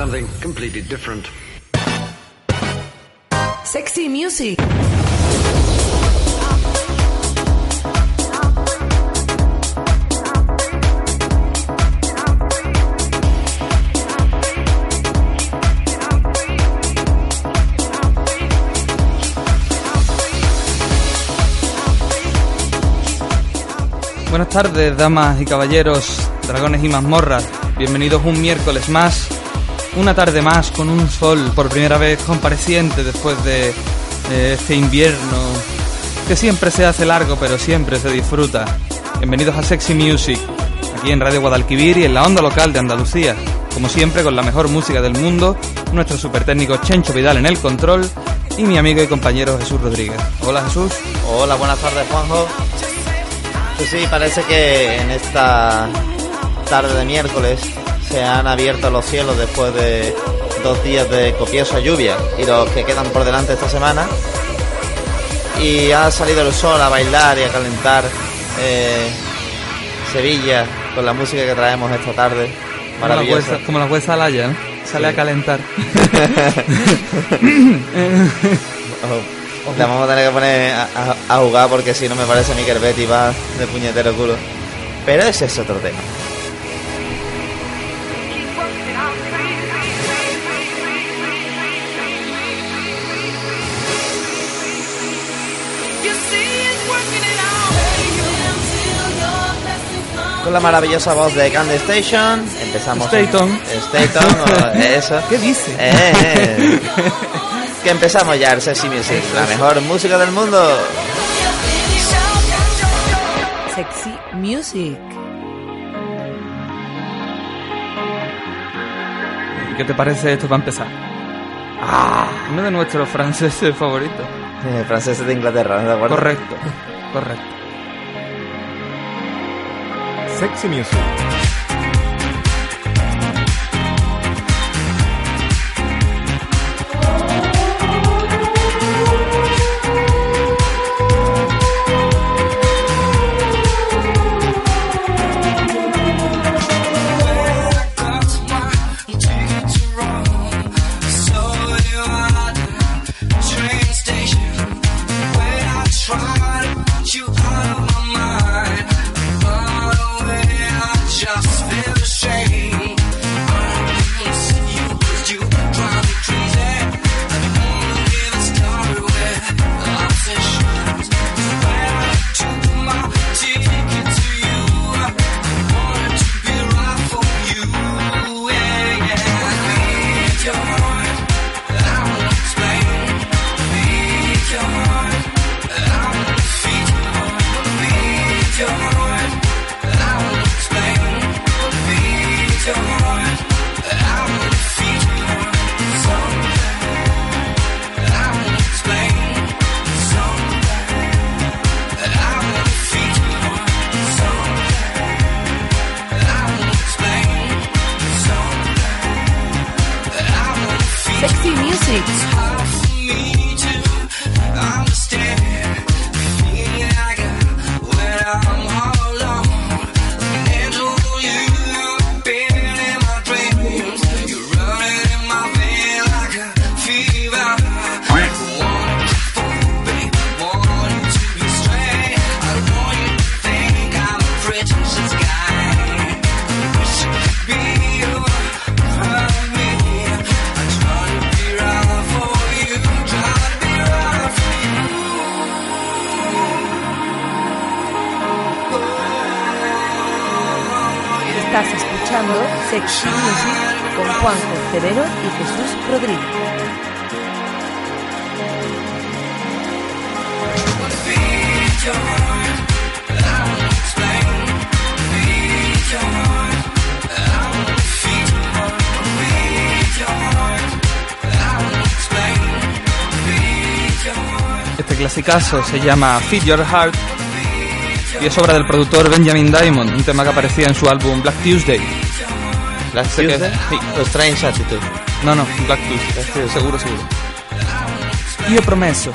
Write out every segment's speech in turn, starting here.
something completely different. Sexy music. Buenas tardes, damas y caballeros, dragones y mazmorras. Bienvenidos un miércoles más, una tarde más con un sol por primera vez compareciente después de, este invierno que siempre se hace largo pero siempre se disfruta. Bienvenidos a Sexy Music, aquí en Radio Guadalquivir y en la onda local de Andalucía. Como siempre, con la mejor música del mundo, nuestro super técnico Chencho Vidal en el control y mi amigo y compañero Jesús Rodríguez. Hola Jesús. Hola, buenas tardes Juanjo. Pues sí, parece que en esta tarde de miércoles se han abierto los cielos después de dos días de copiosa lluvia y los que quedan por delante esta semana. Y ha salido el sol a bailar y a calentar eh, Sevilla con la música que traemos esta tarde. Maravillosa. como la huesa Alaya, ¿no? Sale Sí. a calentar. La vamos a tener que poner a, a- a jugar porque si no me parece a mí que el Betty va de puñetero culo. Pero ese es otro tema. Con la maravillosa voz de Candy Station empezamos. Staton. Staton, o eso. ¿Qué dice? Eh, eh. que empezamos ya el Sexy Music, la mejor música del mundo. Sexy music. ¿Qué te parece esto para empezar? Ah, uno de nuestros franceses favoritos. Eh, franceses de Inglaterra, ¿no ¿de acuerdo? Correcto, correcto. Sexy Music. Clasicazo se llama Feed Your Heart y es obra del productor Benjamin Diamond, un tema que aparecía en su álbum Black Tuesday. Black Tuesday, sí. o Strange Attitude. No, no, Black Tuesday, seguro, seguro. Io promesso.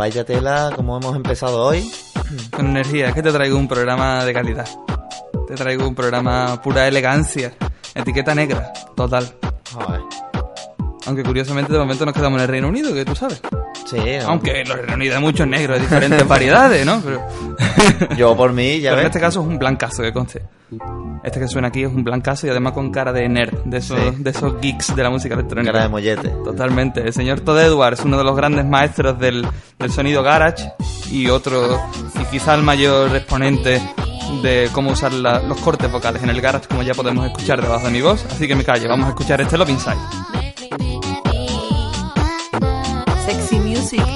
Vaya tela, como hemos empezado hoy. Con energía, es que te traigo un programa de calidad. Te traigo un programa pura elegancia. Etiqueta negra, total. Joder. Aunque curiosamente de momento nos quedamos en el Reino Unido, que tú sabes. Sí, ¿no? Aunque en Reino Unido hay muchos negros de diferentes variedades, ¿no? Pero, yo por mí, ya pero en ves. este caso es un blancazo, que conste. Este que suena aquí es un blancazo y además con cara de nerd, de esos, Sí. de esos geeks de la música electrónica. Cara de mollete. Totalmente. El señor Todd Edwards, uno de los grandes maestros del, del sonido garage y otro, y quizá el mayor exponente de cómo usar la- los cortes vocales en el garage, como ya podemos escuchar debajo de mi voz. Así que me callo, vamos a escuchar este Love Inside.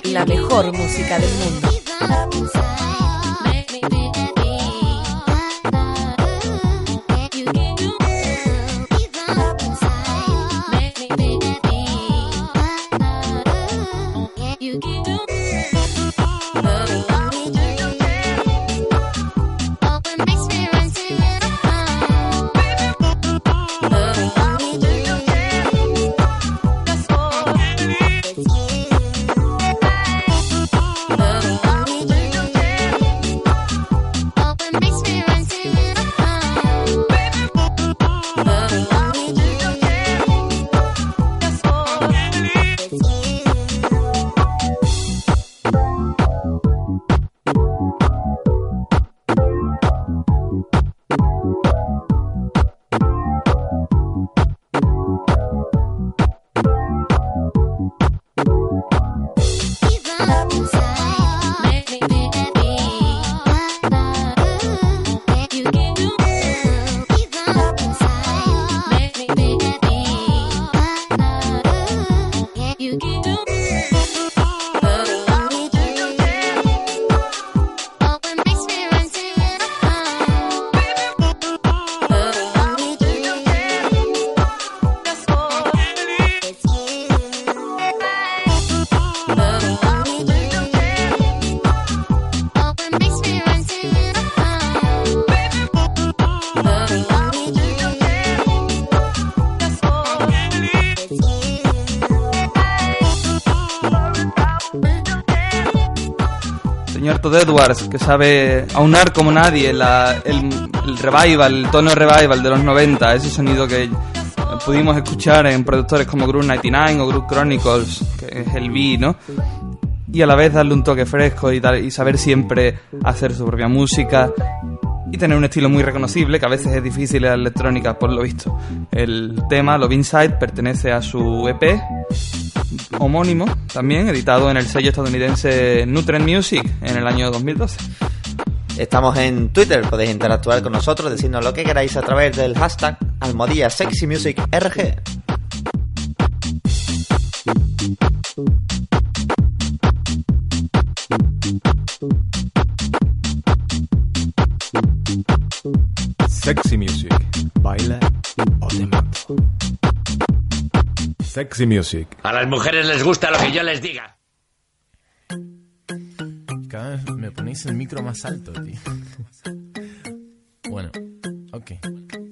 La mejor música del mundo. Que sabe aunar como nadie la- el, el revival, el tono revival de los 90, ese sonido que pudimos escuchar en productores como Groove 99 o Groove Chronicles, que es el B, ¿no? Y a la vez darle un toque fresco y, dar- y saber siempre hacer su propia música y tener un estilo muy reconocible, que a veces es difícil la electrónica, por lo visto. El tema, Love Inside, pertenece a su EP homónimo, también editado en el sello estadounidense Nutrient Music en el año 2012. Estamos en Twitter, podéis interactuar con nosotros, decirnos lo que queráis a través del hashtag Almodía Sexy Music. A las mujeres les gusta lo que yo les diga. Cada vez me ponéis el micro más alto, tío. Bueno, ok.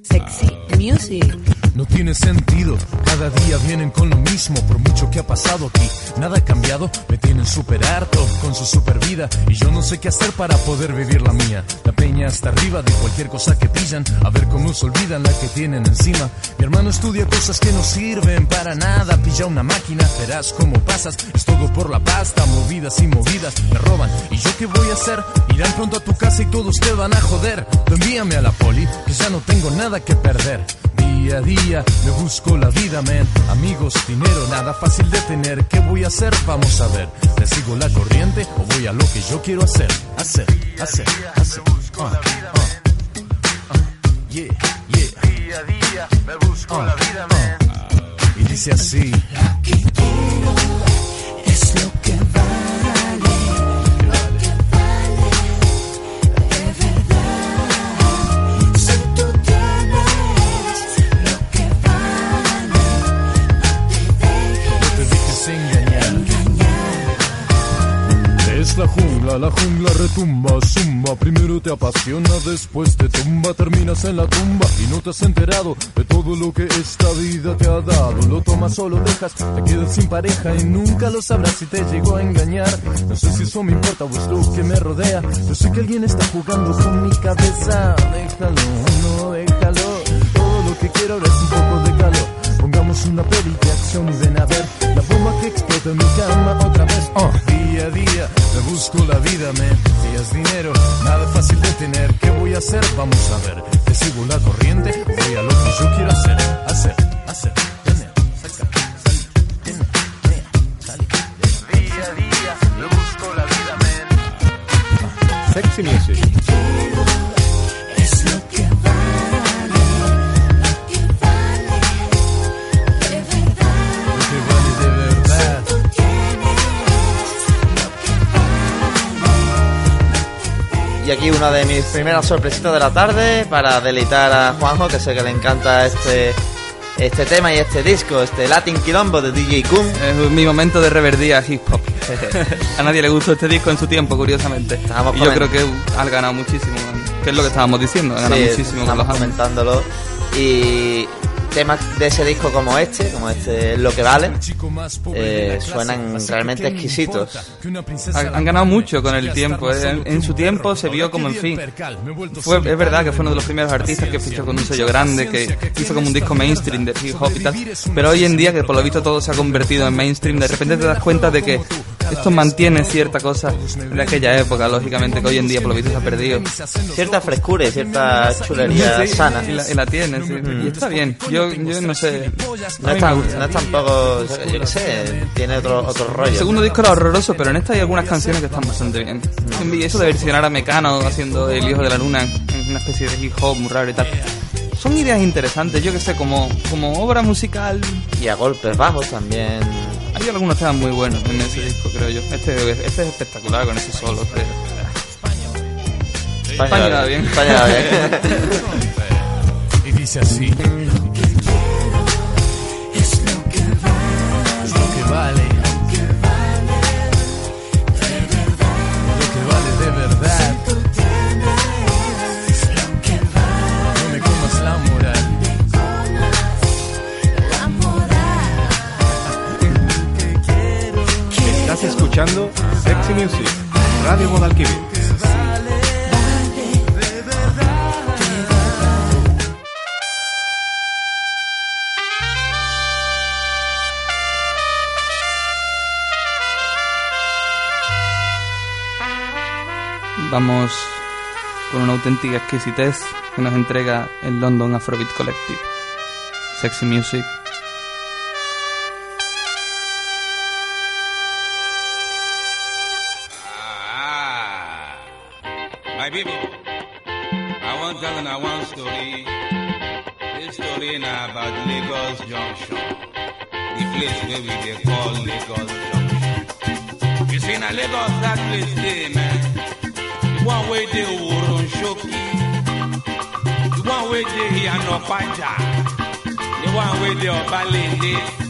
Sexy Music. No tiene sentido, cada día vienen con lo mismo, por mucho que ha pasado aquí, nada ha cambiado, me tienen súper harto con su super vida y yo no sé qué hacer para poder vivir la mía. La peña está arriba de cualquier cosa que pillan, a ver cómo se olvidan la que tienen encima. Mi hermano estudia cosas que no sirven para nada, pilla una máquina, verás cómo pasas, es todo por la pasta, movidas y movidas, me roban. ¿Y yo qué voy a hacer? Irán pronto a tu casa y todos te van a joder. Envíame a la poli, que ya no tengo nada que perder. Día me busco la vida, man. Amigos, dinero, nada fácil de tener. ¿Qué voy a hacer? Vamos a ver. ¿Le sigo la corriente o voy a lo que yo quiero hacer? Hacer, hacer, hacer. Ah, ah, ah. Yeah, yeah. Día a día me busco la vida, man. Y dice así. Es lo que la jungla retumba, zumba. Primero te apasiona, después te tumba. Terminas en la tumba y no te has enterado de todo lo que esta vida te ha dado. Lo tomas o lo dejas, te quedas sin pareja y nunca lo sabrás si te llegó a engañar. No sé si eso me importa o es lo que me rodea. Yo sé que alguien está jugando con mi cabeza. Déjalo, no déjalo. Todo lo que quiero ahora es un poco de calor. Pongamos una peli de acción y ven a ver la bomba que explota en mi cama otra vez. Oh, día a día me busco la vida, me días dinero, nada fácil de tener. ¿Qué voy a hacer? Vamos a ver. ¿Te sigo la corriente? Voy a lo que yo quiero hacer, hacer, hacer. Sale. Día a día me busco la vida. Sexy Music. Y aquí una de mis primeras sorpresitas de la tarde para deleitar a Juanjo, que sé que le encanta este este tema y este disco, este Latin Quilombo de DJ Kun. Es mi momento de reverdía hip hop. A nadie le gustó este disco en su tiempo, curiosamente. Estábamos y yo creo que ha ganado muchísimo, que es lo que estábamos diciendo, ha ganado Sí, muchísimo con estamos los álbumes. comentándolo. Y temas de ese disco como este, como este Lo que vale, eh, suenan realmente exquisitos. Han, han ganado mucho con el tiempo. eh. En, en su tiempo se vio como, en fin. Fue, es verdad que fue uno de los primeros artistas que fichó con un sello grande, que hizo como un disco mainstream de hip hop y tal. Pero hoy en día, que por lo visto todo se ha convertido en mainstream, de repente te das cuenta de que esto mantiene cierta cosa de aquella época, lógicamente, que hoy en día por lo visto se ha perdido. Cierta frescura y cierta chulería Sí, sana. Y la, y la tiene, sí. Y está bien. Yo, yo no sé. No es, tan, no es tampoco, yo qué sé, tiene otro, otro rollo. El segundo disco era horroroso, pero en esta hay algunas canciones que están bastante bien. Y eso de versionar a Mecano haciendo El Hijo de la Luna una especie de hip hop muy raro y tal. Son ideas interesantes, yo que sé, como, como obra musical. Y a golpes bajos también. Hay algunos temas muy buenos en ese disco, creo yo. Este, este es espectacular con ese solo. de- España va bien. España va bien. Y dice así. Escuchando Sexy Music. Radio Guadalquivir. Vamos con una auténtica exquisitez que nos entrega el London Afrobeat Collective. Sexy Music. Story now about Lagos Junction, the place where we dey call Lagos Junction. You see, now Lagos that place dey, man. One way they dey Oronsoki, the one way dey Iyanopaja, the one way dey Obalende.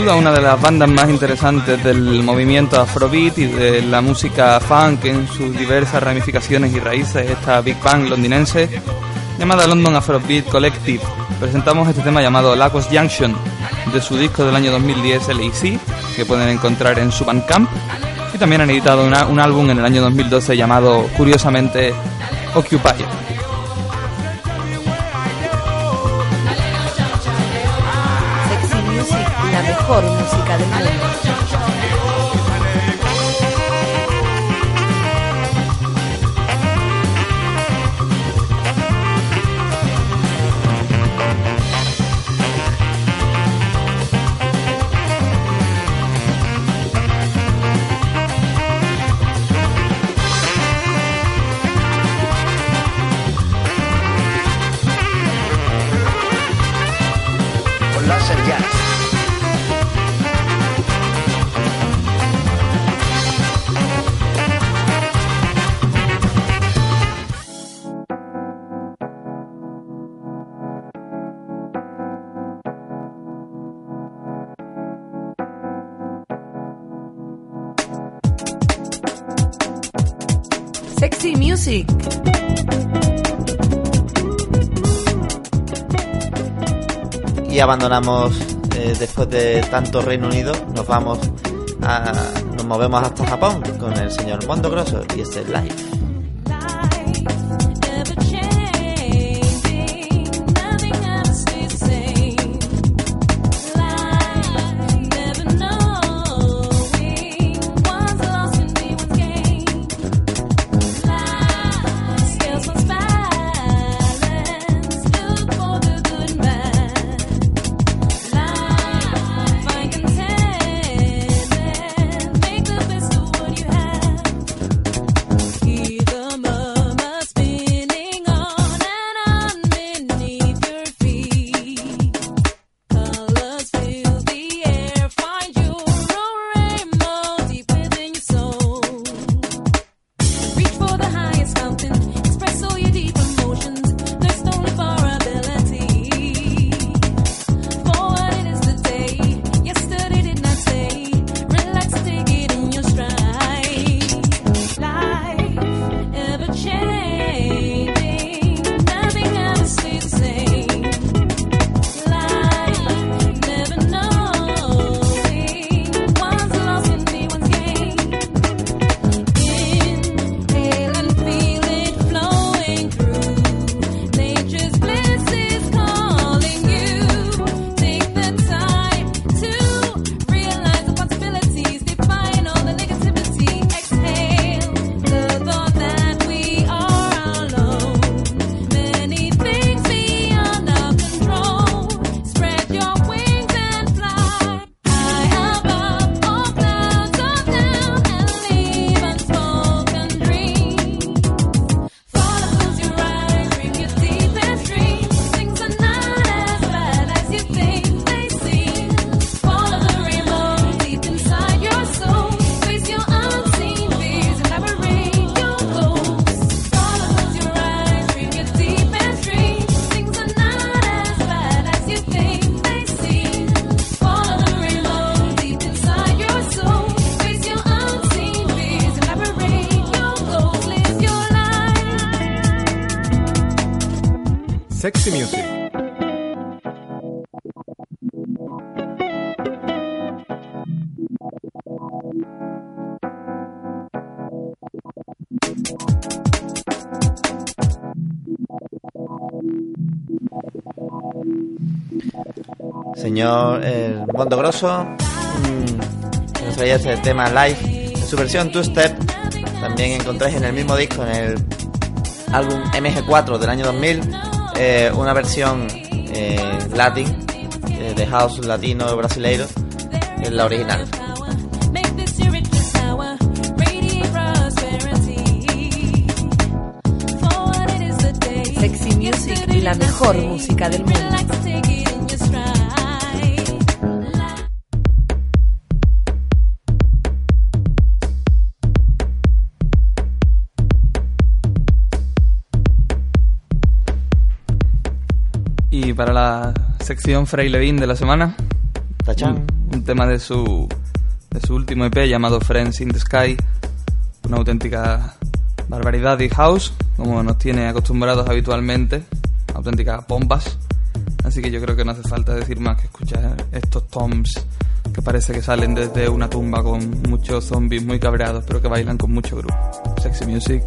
Duda una de las bandas más interesantes del movimiento Afrobeat y de la música funk en sus diversas ramificaciones y raíces, esta Big Bang londinense llamada London Afrobeat Collective. Presentamos este tema llamado Lagos Junction de su disco del año 2010 LAC, que pueden encontrar en su Bandcamp. Y también han editado una- un álbum en el año 2012 llamado, curiosamente, Occupy. Y abandonamos eh, después de tanto Reino Unido, nos vamos a, nos movemos hasta Japón con el señor Mondo Grosso y este live. Señor el Mondo Grosso mm, que nos traía este tema live en su versión Two Step. También encontráis en el mismo disco, en el álbum MG4 del año 2000, eh, una versión eh, latin eh, de house latino brasileiro, es la original. Sexy Music, la mejor música del mundo. Para la sección Frey Levin de la semana. Un, un tema de su, de su último EP llamado Friends in the Sky. Una auténtica barbaridad de house, como nos tiene acostumbrados habitualmente. Auténticas bombas. Así que yo creo que no hace falta decir más que escuchar estos toms que parece que salen desde una tumba con muchos zombies muy cabreados, pero que bailan con mucho grupo. Sexy music.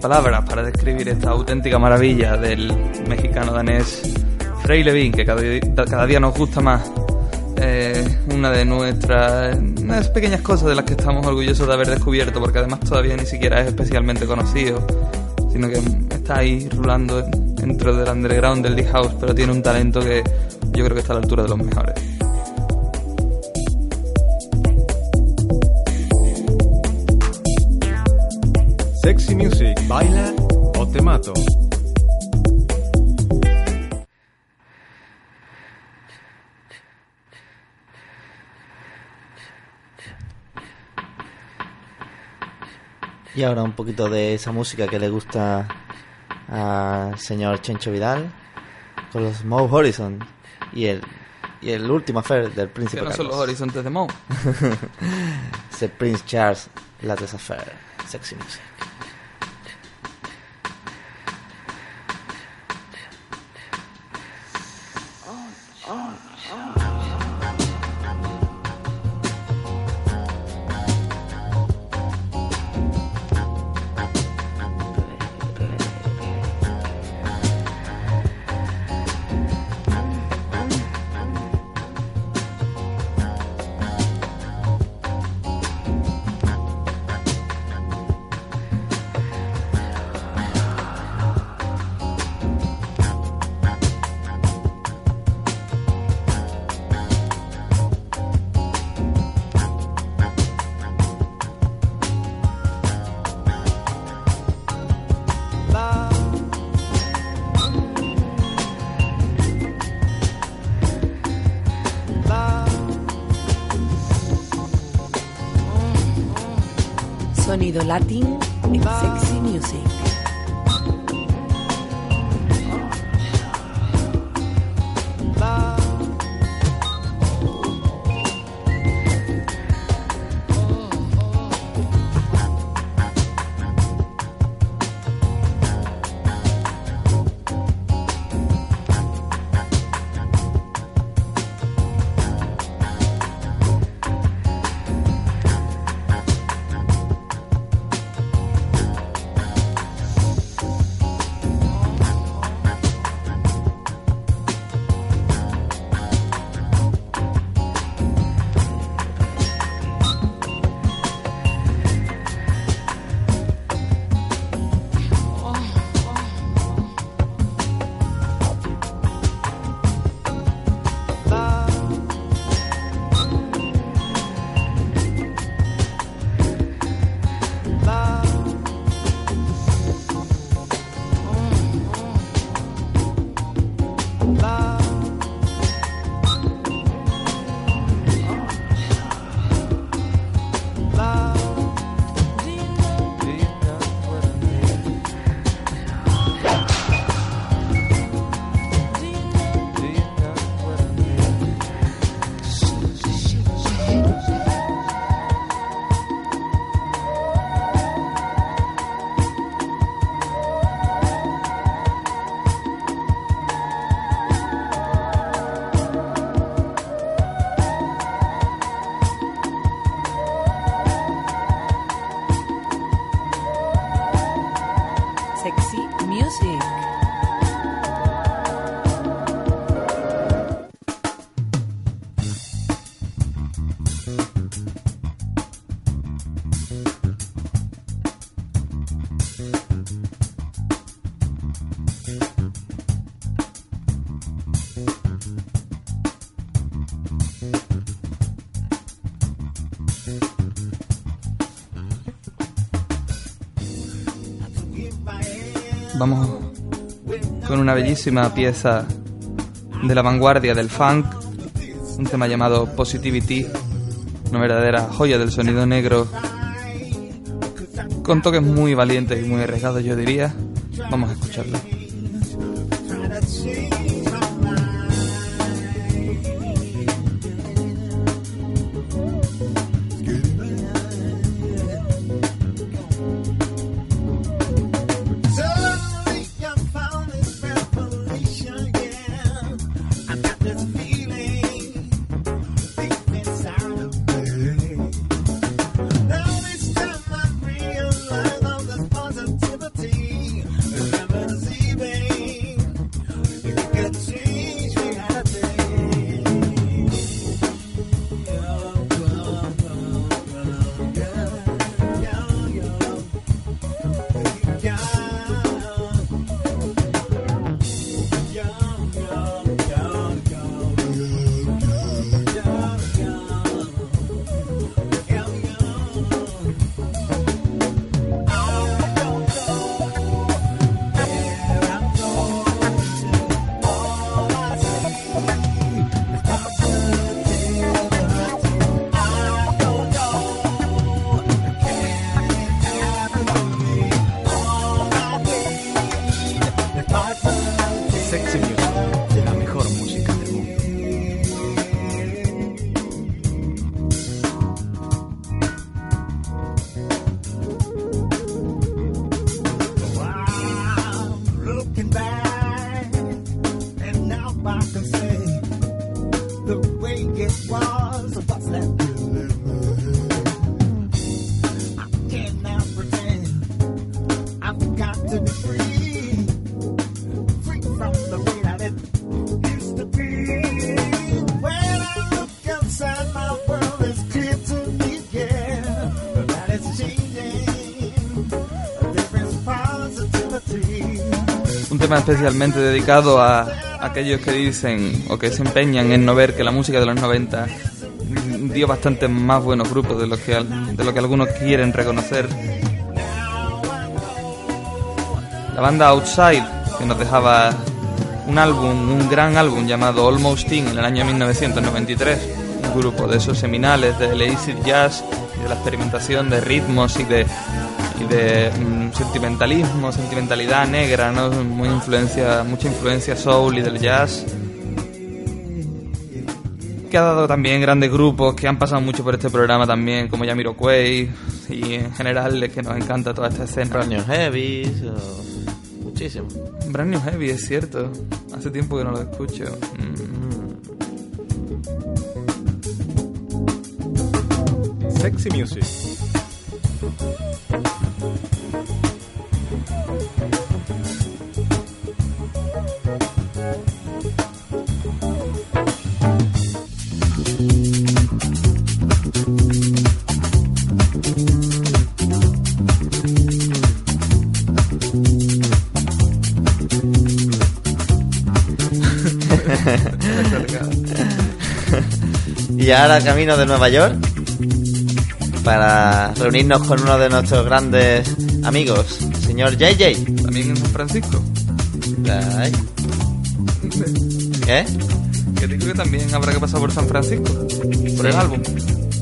Palabras para describir esta auténtica maravilla del mexicano danés Frey Levin, que cada, cada día nos gusta más. Eh, una de nuestras unas pequeñas cosas de las que estamos orgullosos de haber descubierto, porque además todavía ni siquiera es especialmente conocido, sino que está ahí rulando dentro del underground del Deep House, pero tiene un talento que yo creo que está a la altura de los mejores. Sexy Music. Baila o te mato. Y ahora un poquito de esa música que le gusta al señor Chencho Vidal con los Moe Horizon y el y el último affair del príncipe Que no son los horizontes de Moe. es el Prince Charles Latest Affair. Sexy music. Sonido latín una bellísima pieza de la vanguardia del funk, un tema llamado Positivity, una verdadera joya del sonido negro, con toques muy valientes y muy arriesgados yo diría. Vamos a escucharlo. Tema especialmente dedicado a aquellos que dicen o que se empeñan en no ver que la música de los 90 dio bastantes más buenos grupos de lo que, de lo que algunos quieren reconocer. La banda Outside, que nos dejaba un álbum, un gran álbum llamado Almost Teen en el año 1993, un grupo de esos seminales del acid jazz y de la experimentación de ritmos y de, y de mm, sentimentalismo, sentimentalidad negra, ¿no? Muy influencia, mucha influencia soul y del jazz. Que ha dado también grandes grupos que han pasado mucho por este programa también, como Jamiroquai y en general es que nos encanta toda esta escena. Brand New Heavies, o- muchísimo. Brand New Heavy, es cierto. Hace tiempo que no lo escucho. Mm. Sexy Music. Y ahora camino de Nueva York para reunirnos con uno de nuestros grandes amigos, señor JJ. También en San Francisco. Ay. ¿Qué? Que digo que también habrá que pasar por San Francisco. Por el álbum.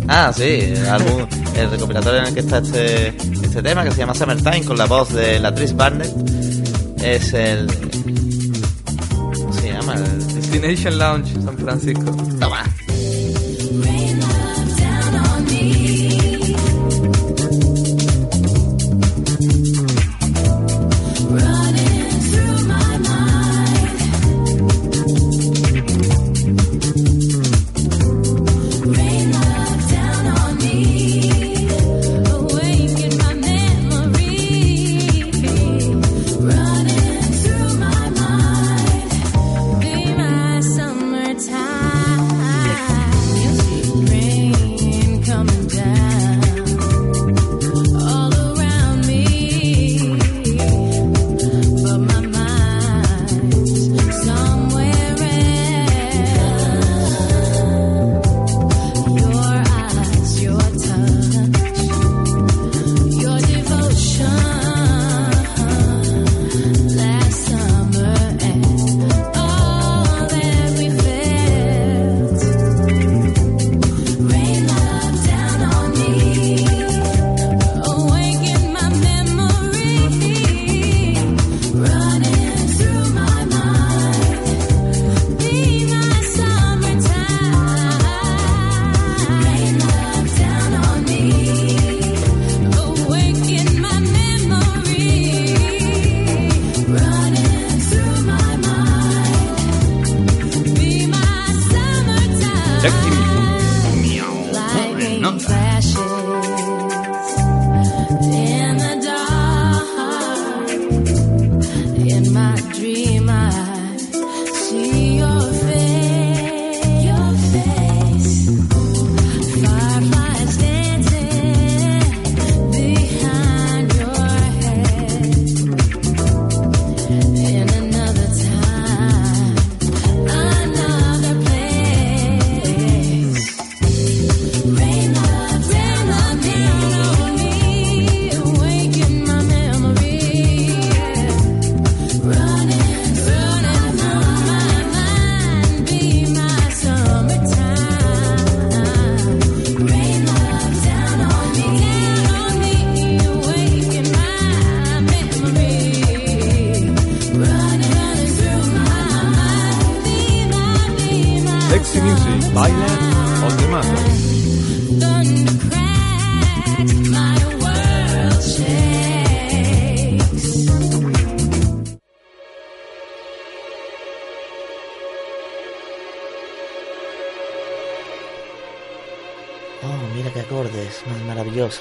Ah, sí, el álbum, el recopilatorio en el que está este, este tema que se llama Summertime con la voz de la Tris Barnett. Es el. ¿Cómo se llama? El- Destination Lounge, San Francisco.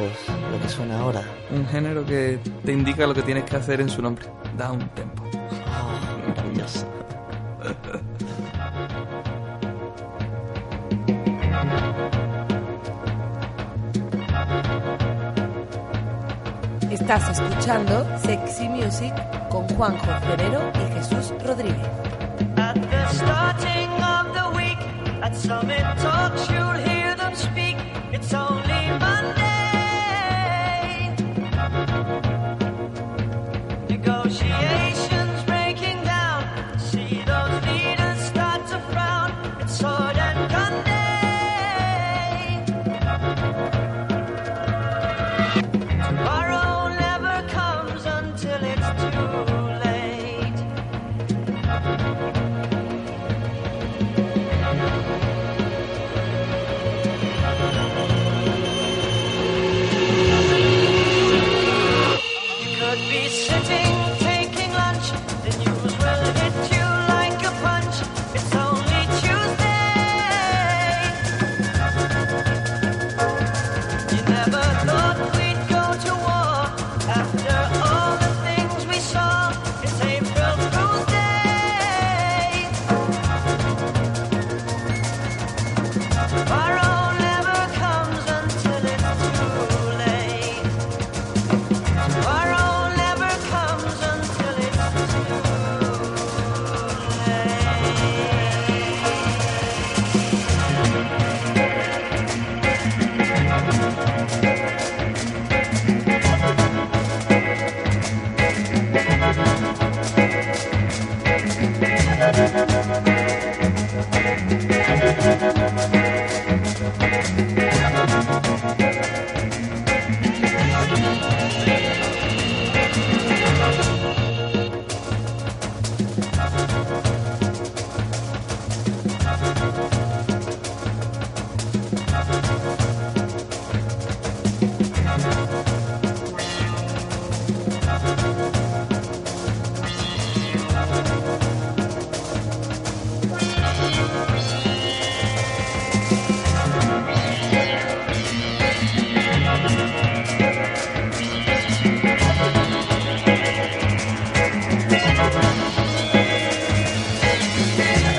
Lo que suena ahora. Un género que te indica lo que tienes que hacer en su nombre. Da un tempo. Oh, maravilloso. Estás escuchando Sexy Music con Juanjo Cerero y Jesús Rodríguez. At the starting of the week, at Summit Talks, you'll hear them speak.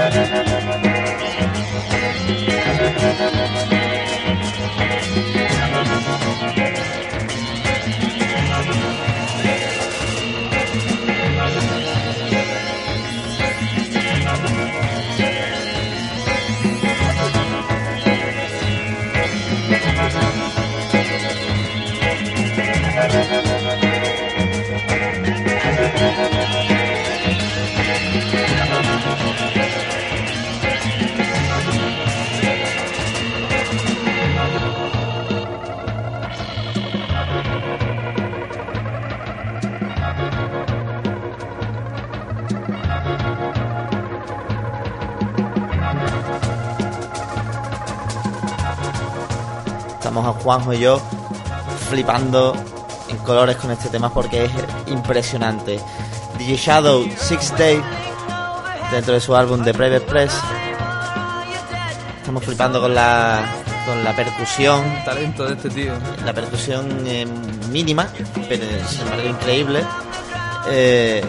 Estamos a Juanjo y yo flipando en colores con este tema porque es impresionante. DJ Shadow, Six Day, dentro de su álbum The Private Press. Estamos flipando con la, con la percusión. Talento de este tío. La percusión eh, mínima, pero sin embargo increíble. Eh,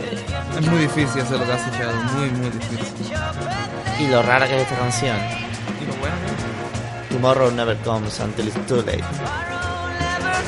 Es muy difícil hacer lo que hace Shadow, muy, muy difícil. y lo rara que es esta canción. Tomorrow never comes until it's too late. Tomorrow never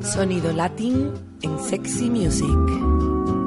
Sonido latín en Sexy Music.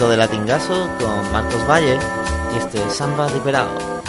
Poquito de latingazo con Marcos Valle y este Samba Liberado.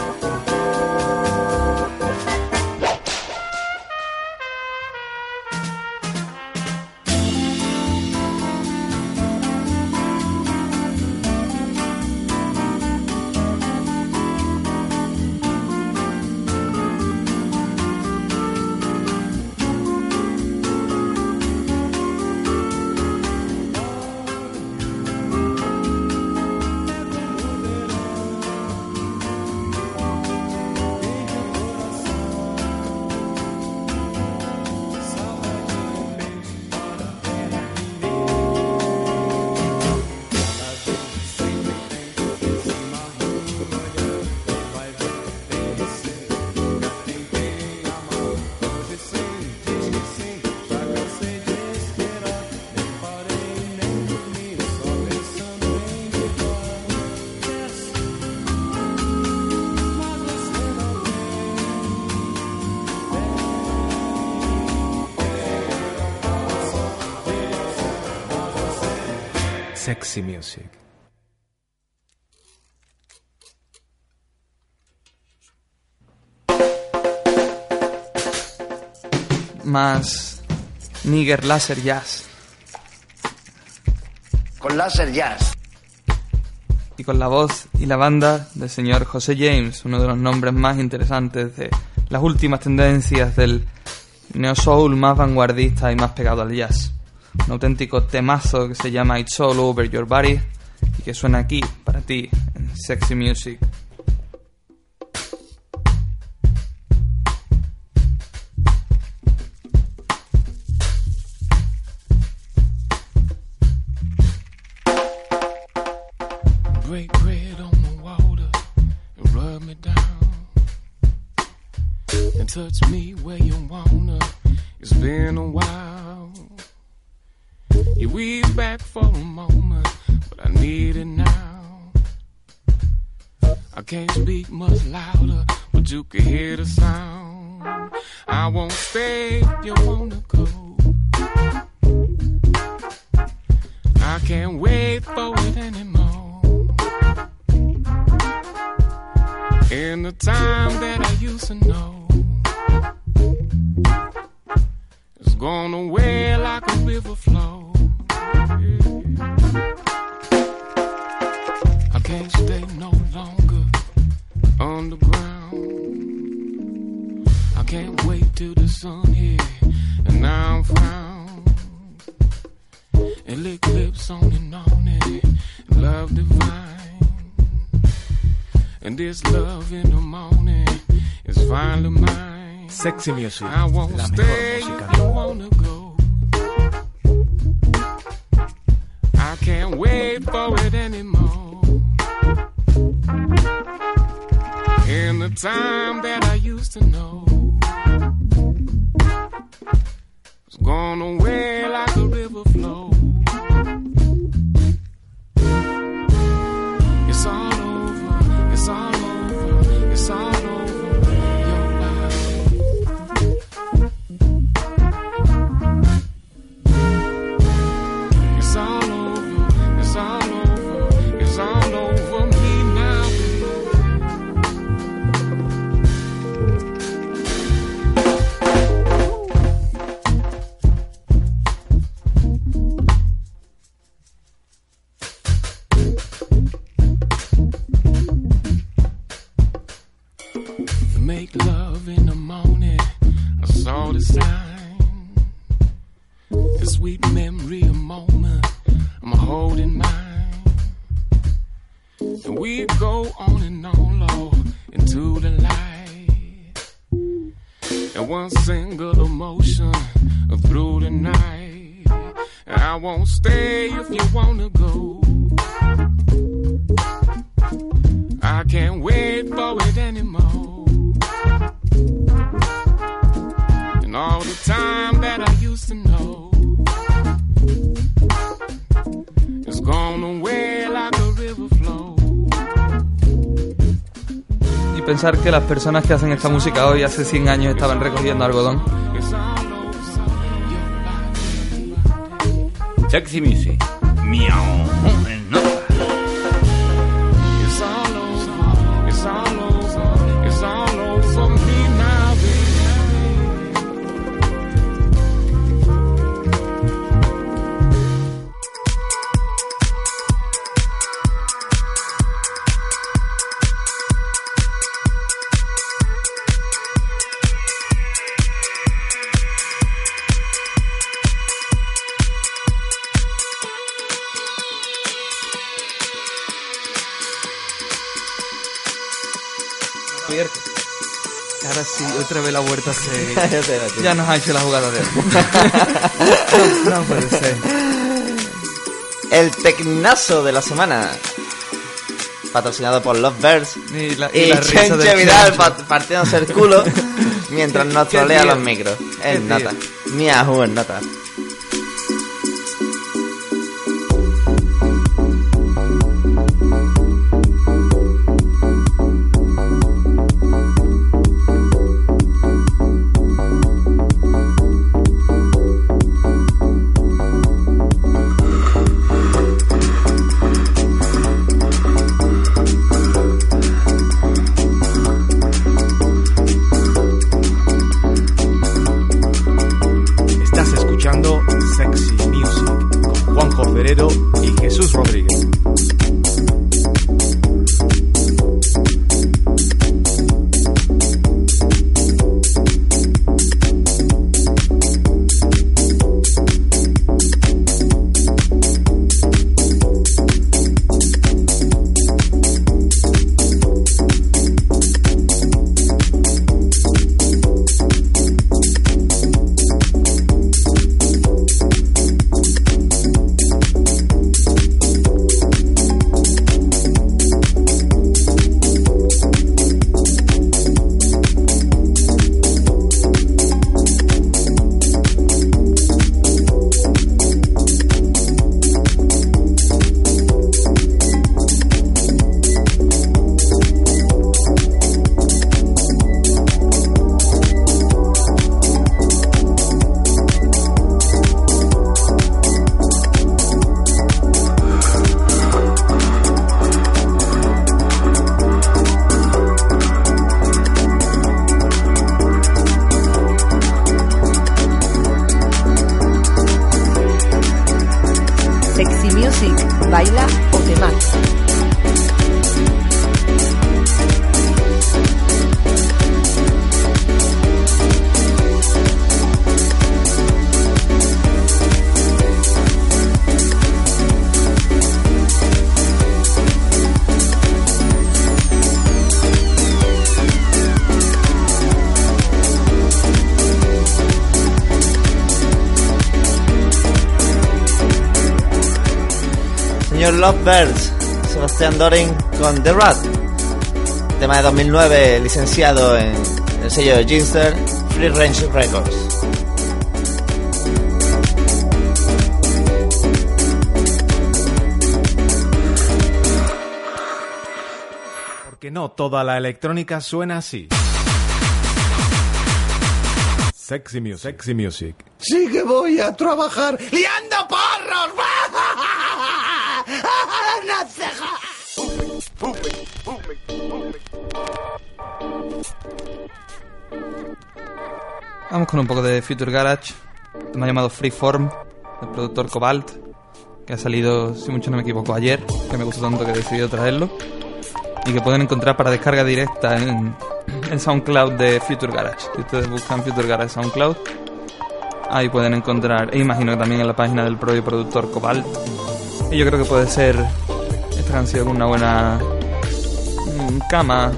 Sexy Music. Más Nigger Laser Jazz. Con láser jazz. Y con la voz y la banda del señor José James, uno de los nombres más interesantes de las últimas tendencias del neo soul más vanguardista y más pegado al jazz. Un auténtico temazo que se llama It's All Over Your Body y que suena aquí para ti en Sexy Music. Can't speak much louder, but you can hear the sound. I won't stay if you wanna go. I can't wait for it anymore. In the time that I used to know, this love in the morning is finally mine. Sexy Music. I won't stay you wanna go. Sign. A sweet memory, a moment I'm holding mine. And we go on and on, low into the light. And one single emotion through the night. I won't stay if you wanna go. Que las personas que hacen esta música hoy hace 100 años estaban recogiendo algodón. Sexy Music. Miau. Ya nos ha hecho la jugada de él. no, puede ser. El tecnazo de la semana. Patrocinado por Lovebirds. Y la, Y, y la risa Vidal partiéndose el culo mientras nos trolea los micros. Qué Es tío. nota. Miau, Lovebirds, Sebastián Doring con The Rat. Tema de 2009, licenciado en el sello de Ginster, Free Range Records. Porque no toda la electrónica suena así. Sexy Music. Sexy Music. Sí que voy a trabajar liando con un poco de Future Garage, tema llamado Freeform, del productor Cobalt, que ha salido, si mucho no me equivoco, ayer, que me gustó tanto que he decidido traerlo, y que pueden encontrar para descarga directa en, en SoundCloud de Future Garage. Si ustedes buscan Future Garage SoundCloud, ahí pueden encontrar, e imagino que también en la página del propio productor Cobalt. Y yo creo que puede ser esta canción una buena mm, cama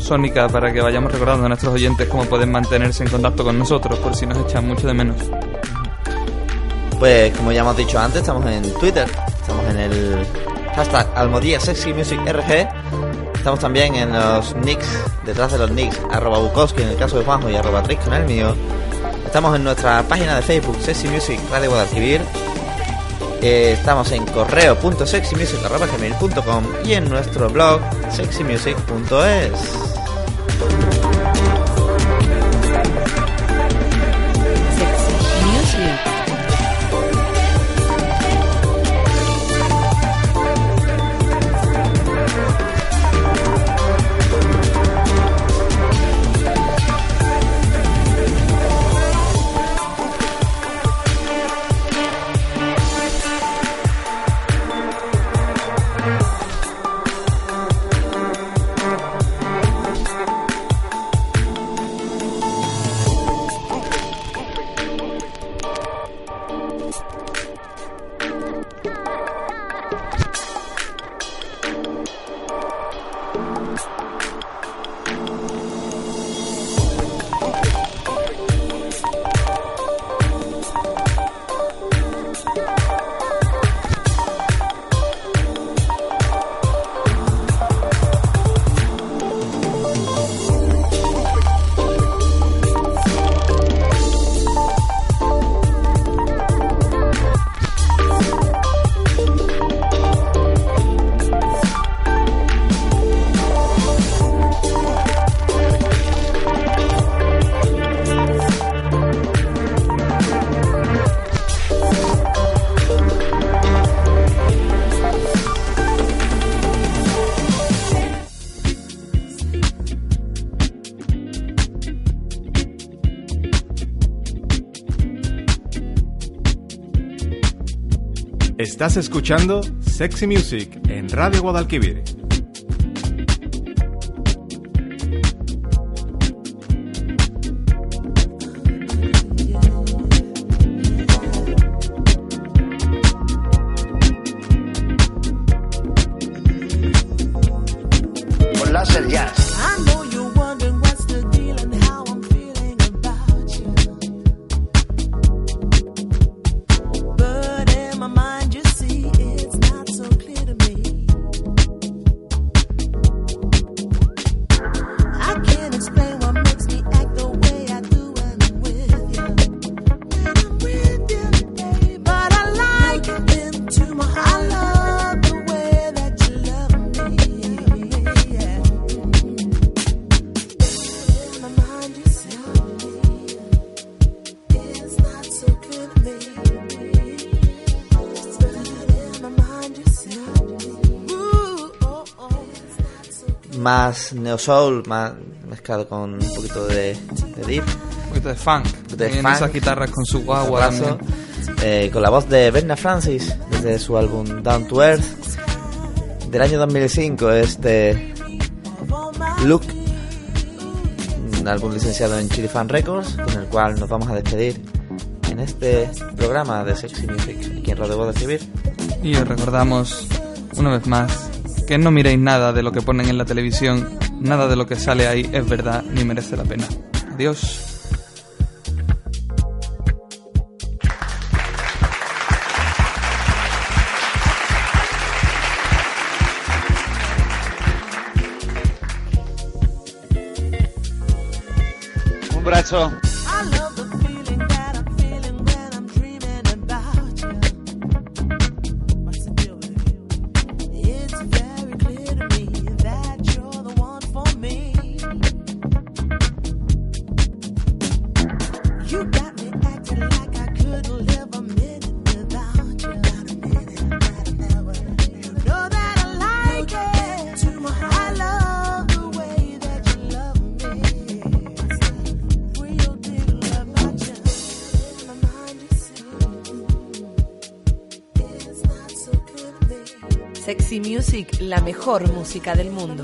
sónica para que vayamos recordando a nuestros oyentes cómo pueden mantenerse en contacto con nosotros por si nos echan mucho de menos. Pues como ya hemos dicho antes, estamos en Twitter, estamos en el hashtag Almodía estamos también en los nicks, detrás de los nicks, arroba Bukowski en el caso de Juanjo y arroba Trisco en el mío. Estamos en nuestra página de Facebook, Sexy Music Radio Guadalquivir. Eh, estamos en correo.sexymusic.com y en nuestro blog sexymusic.es. Thank you. Estás escuchando Sexy Music en Radio Guadalquivir. Más neo soul, más mezclado con un poquito de, de deep. Un poquito de funk. De funk. esas guitarras con su guagua. Abrazo. Eh, con la voz de Berna Francis desde su álbum Down to Earth del año 2005 este Look un álbum licenciado en Chili Fan Records con el cual nos vamos a despedir en este programa de Sexy Music aquí en Radio Voz de Escribir Y os recordamos, una vez más, que no miréis nada de lo que ponen en la televisión, nada de lo que sale ahí es verdad ni merece la pena. Adiós. Un brazo. La mejor música del mundo.